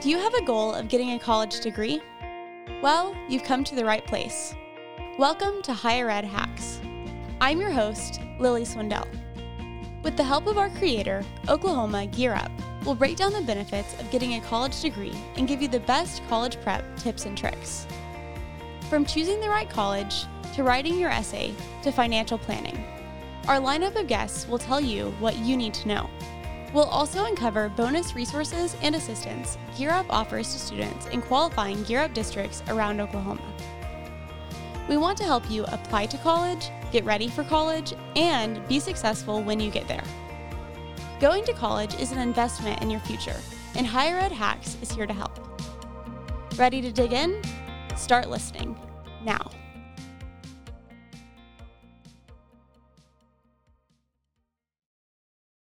Do you have a goal of getting a college degree? Well, you've come to the right place. Welcome to Higher Ed Hacks. I'm your host, Lily Swindell. With the help of our creator, Oklahoma Gear Up, we'll break down the benefits of getting a college degree and give you the best college prep tips and tricks. From choosing the right college, to writing your essay, to financial planning, our lineup of guests will tell you what you need to know. We'll also uncover bonus resources and assistance Gear Up offers to students in qualifying Gear Up districts around Oklahoma. We want to help you apply to college, get ready for college, and be successful when you get there. Going to college is an investment in your future, and Higher Ed Hacks is here to help. Ready to dig in? Start listening now.